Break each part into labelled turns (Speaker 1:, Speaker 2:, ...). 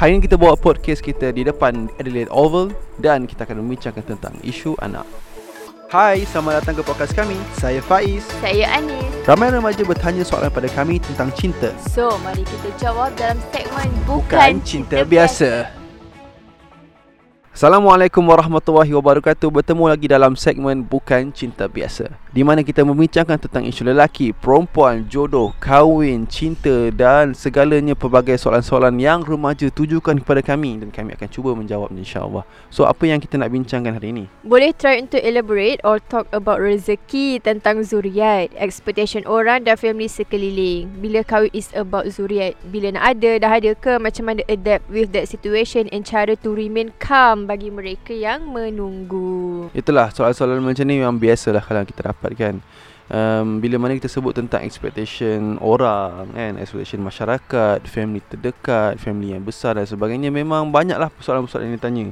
Speaker 1: Hari ini kita bawa podcast kita di depan Adelaide Oval Dan kita akan membincangkan tentang isu anak. Hai, selamat datang ke podcast kami. Saya Faiz.
Speaker 2: Saya Anis.
Speaker 1: Ramai remaja bertanya soalan pada kami tentang cinta.
Speaker 2: So, mari kita jawab dalam segmen Bukan,
Speaker 1: Bukan cinta biasa. Assalamualaikum warahmatullahi wabarakatuh. Bertemu lagi dalam segmen Bukan Cinta Biasa Di mana kita membincangkan tentang isu lelaki, perempuan, jodoh, kahwin, cinta Dan segalanya pelbagai soalan-soalan yang remaja tujukan kepada kami Dan kami akan cuba menjawabnya insyaAllah So apa yang kita nak bincangkan hari ini?
Speaker 2: Boleh try untuk elaborate or talk about rezeki tentang zuriat, expectation orang dan family sekeliling. Bila kahwin is about zuriat. Bila nak ada, dah ada ke macam mana adapt with that situation and cara to remain calm bagi mereka yang menunggu.
Speaker 1: Itulah soalan-soalan macam ni memang biasalah kalau kita dapatkan um, Bila mana kita sebut tentang expectation orang kan? Expectation masyarakat, family terdekat, family yang besar dan sebagainya Memang banyaklah persoalan-persoalan yang ditanya.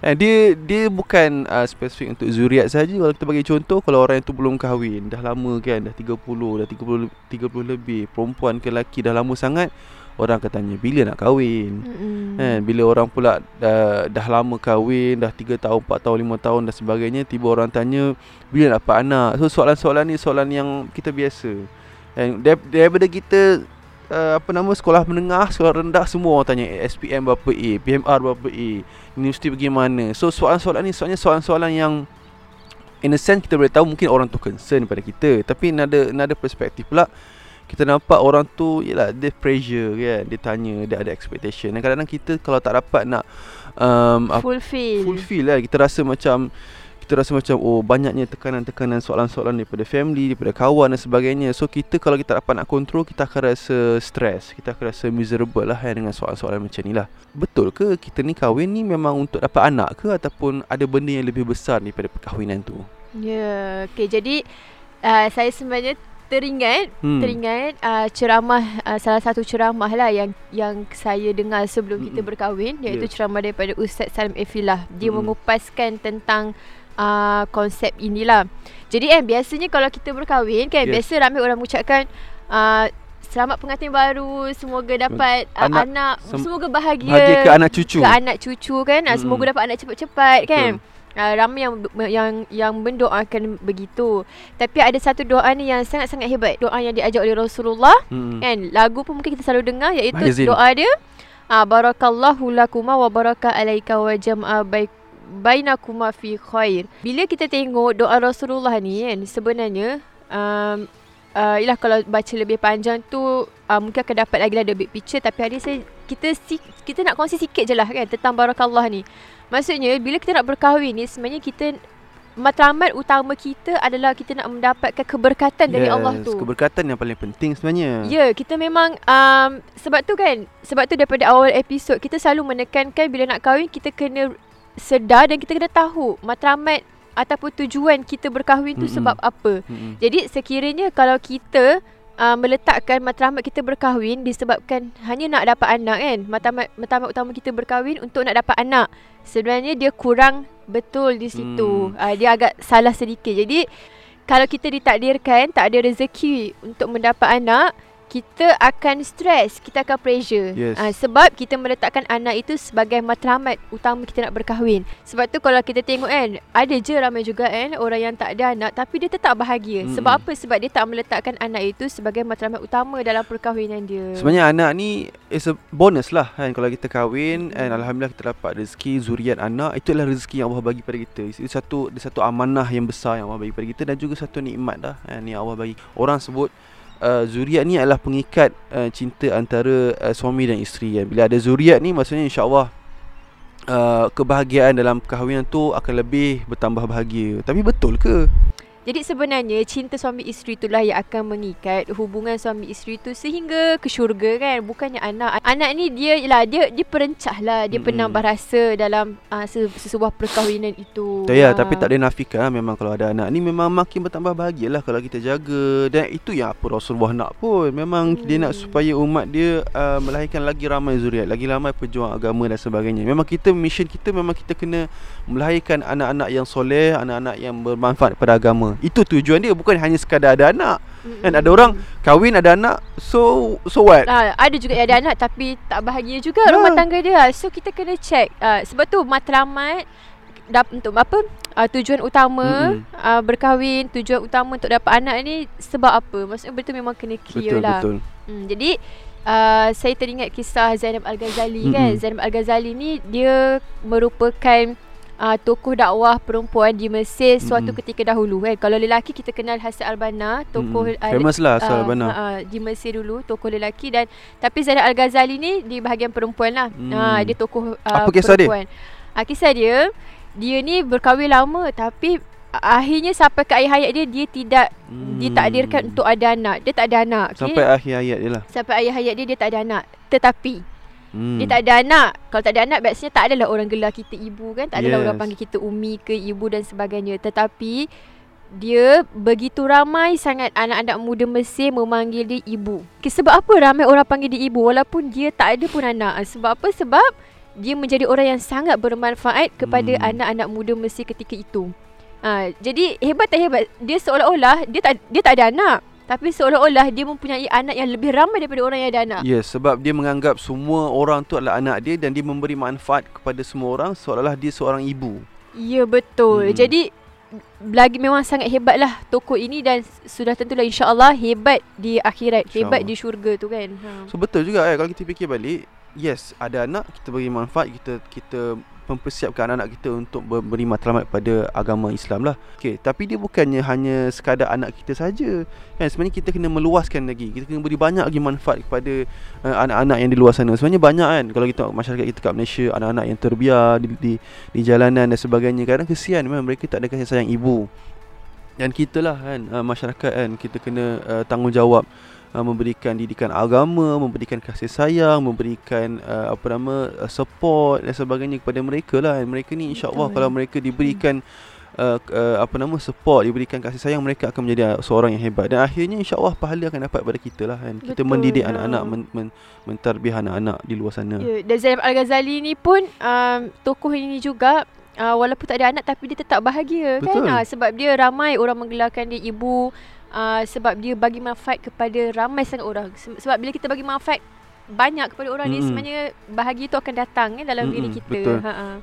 Speaker 1: Eh, dia dia bukan uh, spesifik untuk zuriat saja. Kalau kita bagi contoh kalau orang itu belum kahwin, dah lama kan, dah 30, dah 30 30 lebih, perempuan ke lelaki dah lama sangat, orang akan tanya bila nak kahwin.
Speaker 2: Mm-mm.
Speaker 1: Kan bila orang pula dah, dah lama kahwin, dah 3 tahun, 4 tahun, 5 tahun dan sebagainya, tiba orang tanya bila nak dapat anak. So soalan-soalan ni soalan yang kita biasa. Dan dar- daripada kita uh, apa nama sekolah menengah, sekolah rendah semua orang tanya eh, SPM berapa A, PMR berapa A, universiti pergi mana. So soalan-soalan ni soalnya soalan-soalan yang in a sense kita boleh tahu mungkin orang tu concern pada kita tapi another another perspektif pula kita nampak orang tu yalah dia pressure kan dia tanya dia ada expectation dan kadang-kadang kita kalau tak dapat nak um,
Speaker 2: Fulfill.
Speaker 1: fulfill lah kita rasa macam kita rasa macam oh banyaknya tekanan-tekanan soalan-soalan daripada family daripada kawan dan sebagainya so kita kalau kita tak dapat nak control kita akan rasa stress kita akan rasa miserable lah kan dengan soalan-soalan macam ni lah betul ke kita ni kahwin ni memang untuk dapat anak ke ataupun ada benda yang lebih besar daripada perkahwinan tu
Speaker 2: Ya, yeah. okay. Jadi uh, saya sebenarnya teringat
Speaker 1: Hmm.
Speaker 2: teringat uh, ceramah uh, salah satu ceramah lah yang yang saya dengar sebelum kita
Speaker 1: Mm-mm.
Speaker 2: berkahwin iaitu
Speaker 1: Yeah.
Speaker 2: ceramah daripada Ustaz Salim Efillah. Dia
Speaker 1: Mm-mm.
Speaker 2: mengupaskan tentang uh, konsep inilah. Jadi kan biasanya kalau kita berkahwin kan
Speaker 1: Yes.
Speaker 2: biasa ramai orang mengucapkan uh, selamat pengantin baru, semoga dapat uh,
Speaker 1: Anak-
Speaker 2: anak,
Speaker 1: sem-
Speaker 2: semoga bahagia
Speaker 1: bahagia ke anak cucu
Speaker 2: ke anak cucu kan. Mm-mm.
Speaker 1: Mm-mm.
Speaker 2: Semoga dapat anak cepat-cepat kan.
Speaker 1: Betul.
Speaker 2: Uh, ramai yang yang yang mendoakan begitu. Tapi ada satu doa ni yang sangat-sangat hebat. Doa yang diajar oleh Rasulullah
Speaker 1: hmm.
Speaker 2: kan. Lagu pun mungkin kita selalu dengar iaitu
Speaker 1: Magazine.
Speaker 2: doa dia uh, barakallahu lakuma wa baraka alaika wa jam'a baik bainakuma fi khair. Bila kita tengok doa Rasulullah ni kan sebenarnya um, uh, ialah kalau baca lebih panjang tu uh, mungkin akan dapat lagi lah the big picture tapi hari saya kita si, kita nak kongsi sikit je lah kan tentang barakallah ni. Maksudnya bila kita nak berkahwin ni sebenarnya kita matlamat utama kita adalah kita nak mendapatkan keberkatan dari Allah tu.
Speaker 1: keberkatan yang paling penting sebenarnya
Speaker 2: Ya, kita memang um, sebab tu kan, sebab tu daripada awal episod kita selalu menekankan bila nak kahwin kita kena sedar dan kita kena tahu matlamat ataupun tujuan kita berkahwin tu
Speaker 1: Mm-mm.
Speaker 2: sebab apa.
Speaker 1: Mm-mm.
Speaker 2: Jadi sekiranya kalau kita uh, meletakkan matlamat kita berkahwin disebabkan hanya nak dapat anak kan, matlamat matlamat utama kita berkahwin untuk nak dapat anak. Sebenarnya dia kurang betul di situ.
Speaker 1: Hmm.
Speaker 2: Uh, dia agak salah sedikit. Jadi kalau kita ditakdirkan tak ada rezeki untuk mendapat anak, kita akan stres, kita akan pressure.
Speaker 1: Yes.
Speaker 2: Ah, sebab kita meletakkan anak itu sebagai matlamat utama kita nak berkahwin. Sebab tu kalau kita tengok kan, ada je ramai juga kan orang yang tak ada anak tapi dia tetap bahagia.
Speaker 1: Mm-mm.
Speaker 2: Sebab apa? Sebab dia tak meletakkan anak itu sebagai matlamat utama dalam perkahwinan dia.
Speaker 1: Sebenarnya anak ni is a bonus lah kan kalau kita kahwin and alhamdulillah kita dapat rezeki zuriat anak itu adalah rezeki yang Allah bagi pada kita. Itu satu satu amanah yang besar yang Allah bagi pada kita dan juga satu nikmat dah kan, yang Allah bagi. Orang sebut uh, zuriat ni adalah pengikat uh, cinta antara uh, suami dan isteri kan. Bila ada zuriat ni maksudnya insya-Allah uh, kebahagiaan dalam perkahwinan tu akan lebih bertambah bahagia. Tapi betul ke?
Speaker 2: Jadi sebenarnya cinta suami isteri itulah yang akan mengikat hubungan suami isteri itu sehingga ke syurga kan. Bukannya anak. Anak ni dia lah dia dia perencah lah. Dia
Speaker 1: Mm-mm.
Speaker 2: penambah rasa dalam uh, sesebuah perkahwinan itu.
Speaker 1: Ya,
Speaker 2: Ah.
Speaker 1: tapi tak boleh nafikan memang kalau ada anak ni memang makin bertambah bahagia lah kalau kita jaga dan itu yang apa Rasulullah nak pun memang hmm. dia nak supaya umat dia uh, melahirkan lagi ramai zuriat lagi ramai pejuang agama dan sebagainya memang kita mission kita memang kita kena melahirkan anak-anak yang soleh anak-anak yang bermanfaat pada agama itu tujuan dia bukan hanya sekadar ada anak Kan ada orang kahwin ada anak so so what?
Speaker 2: Ha, ada juga yang ada anak tapi tak bahagia juga
Speaker 1: Ya.
Speaker 2: rumah tangga dia. So kita kena check. Uh, sebab tu matlamat dap, untuk apa? Uh, tujuan utama
Speaker 1: Mm-mm.
Speaker 2: uh, berkahwin, tujuan utama untuk dapat anak ni sebab apa? Maksudnya betul memang kena clear
Speaker 1: betul
Speaker 2: lah.
Speaker 1: betul.
Speaker 2: Hmm, jadi uh, saya teringat kisah Zainab Al-Ghazali
Speaker 1: Mm-mm.
Speaker 2: kan. Zainab Al-Ghazali ni dia merupakan uh, tokoh dakwah perempuan di Mesir suatu
Speaker 1: Mm-mm.
Speaker 2: ketika dahulu kan. Kalau lelaki kita kenal Hasan Al-Banna, tokoh uh,
Speaker 1: famous lah asal
Speaker 2: Ah,
Speaker 1: benar.
Speaker 2: ah, ah, di Mesir dulu tokoh lelaki dan tapi Zainab Al-Ghazali ni di bahagian perempuan lah.
Speaker 1: Hmm.
Speaker 2: Ha, dia tokoh uh,
Speaker 1: Apa kisah dia?
Speaker 2: perempuan. Ah kisah dia dia ni berkahwin lama tapi akhirnya sampai ke akhir hayat dia dia tidak
Speaker 1: Hmm.
Speaker 2: ditakdirkan untuk ada anak. Dia tak ada anak. okay?
Speaker 1: sampai akhir hayat dia lah.
Speaker 2: sampai akhir hayat dia dia tak ada anak. Tetapi
Speaker 1: Hmm.
Speaker 2: dia tak ada anak. Kalau tak ada anak biasanya tak adalah orang gelar kita ibu kan. Tak adalah
Speaker 1: Yes.
Speaker 2: orang panggil kita umi ke ibu dan sebagainya. Tetapi dia begitu ramai sangat anak-anak muda Mesir memanggil dia ibu. Sebab apa ramai orang panggil dia ibu walaupun dia tak ada pun anak? Sebab apa? Sebab dia menjadi orang yang sangat bermanfaat kepada
Speaker 1: Hmm.
Speaker 2: anak-anak muda Mesir ketika itu. Ha, jadi hebat tak hebat? Dia seolah-olah dia tak dia tak ada anak. Tapi seolah-olah dia mempunyai anak yang lebih ramai daripada orang yang ada anak.
Speaker 1: Yes, sebab dia menganggap semua orang tu adalah anak dia dan dia memberi manfaat kepada semua orang seolah-olah dia seorang ibu.
Speaker 2: Ya betul.
Speaker 1: Hmm.
Speaker 2: Jadi lagi memang sangat hebatlah tokoh ini dan sudah tentulah insya-Allah hebat di akhirat, hebat di syurga tu kan. Ha.
Speaker 1: So betul juga eh kalau kita fikir balik, yes, ada anak kita beri manfaat, kita kita mempersiapkan anak-anak kita untuk memberi matlamat pada agama Islam lah. Okey, tapi dia bukannya hanya sekadar anak kita saja. Kan sebenarnya kita kena meluaskan lagi. Kita kena beri banyak lagi manfaat kepada uh, anak-anak yang di luar sana. Sebenarnya banyak kan kalau kita masyarakat kita kat Malaysia, anak-anak yang terbiar di di, di jalanan dan sebagainya. Kadang kesian memang mereka tak ada kasih sayang ibu. Dan kita lah kan uh, masyarakat kan kita kena uh, tanggungjawab uh, memberikan didikan agama, memberikan kasih sayang, memberikan uh, apa nama uh, support dan sebagainya kepada mereka lah. Dan mereka ni insya-Allah kalau mereka diberikan uh, uh, apa nama support, diberikan kasih sayang, mereka akan menjadi uh, seorang yang hebat. Dan akhirnya insya-Allah pahala akan dapat pada kita lah kan. Kita
Speaker 2: Betul,
Speaker 1: mendidik
Speaker 2: ya.
Speaker 1: anak-anak men, men, mentarbiah anak-anak di luar sana.
Speaker 2: Ya, dan Zainab Al-Ghazali ni pun um, tokoh ini juga uh, walaupun tak ada anak tapi dia tetap bahagia
Speaker 1: Betul.
Speaker 2: kan. Ha, sebab dia ramai orang menggelarkan dia ibu uh, sebab dia bagi manfaat kepada ramai sangat orang. Se- sebab bila kita bagi manfaat banyak kepada orang ni
Speaker 1: Mm-mm.
Speaker 2: sebenarnya bahagia tu akan datang kan dalam diri
Speaker 1: Mm-mm,
Speaker 2: kita.
Speaker 1: betul.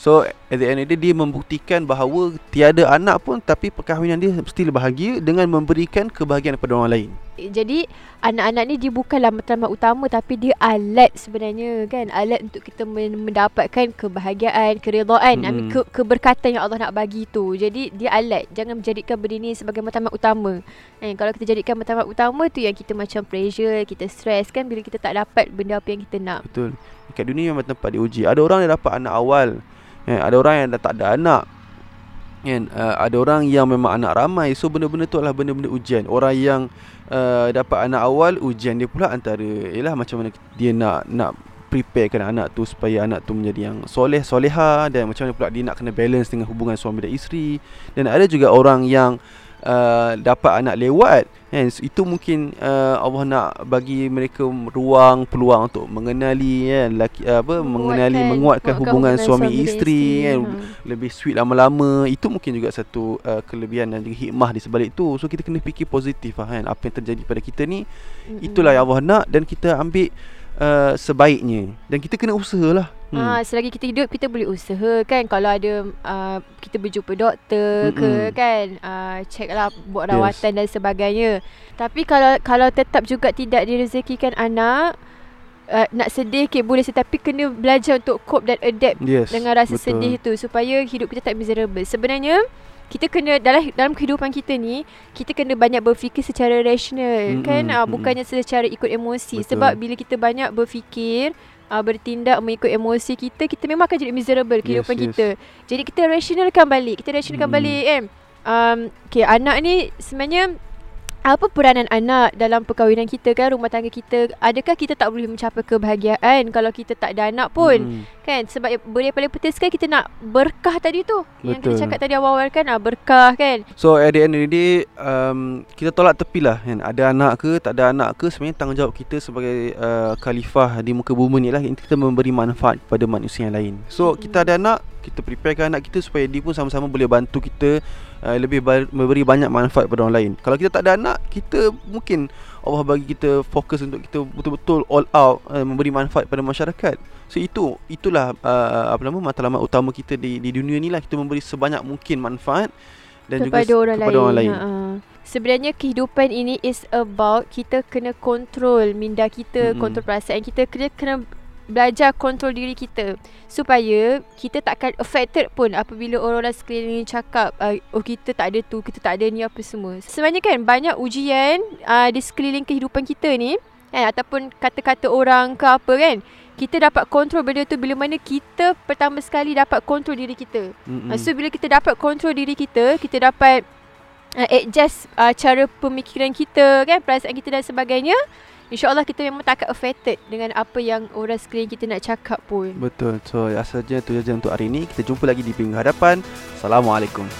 Speaker 1: So at the end of the day dia membuktikan bahawa tiada anak pun tapi perkahwinan dia still bahagia dengan memberikan kebahagiaan kepada orang lain.
Speaker 2: Jadi anak-anak ni dia bukanlah matlamat utama tapi dia alat sebenarnya kan alat untuk kita men- mendapatkan kebahagiaan, keredaan, mm. Mean,
Speaker 1: Mm-mm.
Speaker 2: ke keberkatan yang Allah nak bagi tu. Jadi dia alat, jangan menjadikan benda ni sebagai matlamat utama. Eh kalau kita jadikan matlamat utama tu yang kita macam pressure, kita stress kan bila kita tak dapat benda apa yang kita nak.
Speaker 1: Betul. Dekat dunia memang tempat diuji. Ada orang yang dapat anak awal. Kan? Ada orang yang dah tak ada anak. Kan? Uh, ada orang yang memang anak ramai. So benda-benda tu adalah benda-benda ujian. Orang yang uh, dapat anak awal, ujian dia pula antara ialah macam mana dia nak nak preparekan anak tu supaya anak tu menjadi yang soleh soleha dan macam mana pula dia nak kena balance dengan hubungan suami dan isteri dan ada juga orang yang uh, dapat anak lewat kan? Itu mungkin uh, Allah nak bagi mereka ruang peluang untuk mengenali kan? Laki apa mengenali menguatkan hubungan, suami, isteri kan?
Speaker 2: Ha.
Speaker 1: lebih sweet lama-lama. Itu mungkin juga satu uh, kelebihan dan juga hikmah di sebalik tu. So kita kena fikir positif lah kan? Apa yang terjadi pada kita ni
Speaker 2: Mm-mm.
Speaker 1: itulah yang Allah nak dan kita ambil uh, sebaiknya. Dan kita kena usahalah
Speaker 2: Hmm. Ah, selagi kita hidup kita boleh usaha kan kalau ada uh, kita berjumpa doktor ke
Speaker 1: Mm-mm.
Speaker 2: kan uh, check lah buat
Speaker 1: Yes.
Speaker 2: rawatan dan sebagainya. Tapi kalau kalau tetap juga tidak direzekikan anak uh, nak sedih ke boleh tetapi kena belajar untuk cope dan adapt
Speaker 1: yes
Speaker 2: dengan rasa
Speaker 1: betul.
Speaker 2: sedih tu supaya hidup kita tak miserable. Sebenarnya kita kena dalam dalam kehidupan kita ni kita kena banyak berfikir secara rasional
Speaker 1: Mm-mm,
Speaker 2: kan uh, bukannya secara ikut emosi
Speaker 1: Betul.
Speaker 2: sebab bila kita banyak berfikir uh, bertindak mengikut emosi kita kita memang akan jadi miserable kehidupan
Speaker 1: yes.
Speaker 2: kita. Jadi kita rasionalkan balik. Kita rasionalkan
Speaker 1: Mm-mm.
Speaker 2: balik kan. Um okay, anak ni sebenarnya apa peranan anak dalam perkahwinan kita kan rumah tangga kita adakah kita tak boleh mencapai kebahagiaan kalau kita tak ada anak pun
Speaker 1: Hmm.
Speaker 2: kan sebab benda yang paling penting sekali kita nak berkah tadi tu yang
Speaker 1: Betul.
Speaker 2: kita cakap tadi awal-awal kan ah, berkah kan
Speaker 1: So at the end of the day um, Kita tolak tepi lah kan? Ada anak ke Tak ada anak ke Sebenarnya tanggungjawab kita Sebagai uh, khalifah Di muka bumi ni lah Kita memberi manfaat Kepada manusia yang lain So
Speaker 2: Mm-mm.
Speaker 1: kita ada anak Kita preparekan anak kita Supaya dia pun sama-sama boleh bantu kita uh, lebih ba- memberi banyak manfaat kepada orang lain. Kalau kita tak ada anak, kita mungkin Allah bagi kita fokus untuk kita betul-betul all out uh, memberi manfaat pada masyarakat. So itu itulah uh, apa nama matlamat utama kita di di dunia ni lah kita memberi sebanyak mungkin manfaat dan
Speaker 2: kepada
Speaker 1: juga
Speaker 2: orang
Speaker 1: kepada
Speaker 2: lain.
Speaker 1: orang lain.
Speaker 2: Ha. Sebenarnya kehidupan ini is about kita kena kontrol minda kita,
Speaker 1: Mm-mm.
Speaker 2: kontrol perasaan kita, kena kena belajar kontrol diri kita supaya kita takkan affected pun apabila orang-orang sekeliling cakap uh, oh kita tak ada tu, kita tak ada ni apa semua. Sebenarnya kan banyak ujian uh, di sekeliling kehidupan kita ni kan ataupun kata-kata orang ke apa kan. Kita dapat kontrol benda tu bila mana kita pertama sekali dapat kontrol diri kita.
Speaker 1: Mm-mm.
Speaker 2: Hmm. So bila kita dapat kontrol diri kita, kita dapat uh, adjust uh, cara pemikiran kita kan, perasaan kita dan sebagainya. InsyaAllah kita memang tak akan affected dengan apa yang orang sekeliling kita nak cakap pun.
Speaker 1: Betul. So, saja tu saja untuk hari ini. Kita jumpa lagi di minggu hadapan. Assalamualaikum.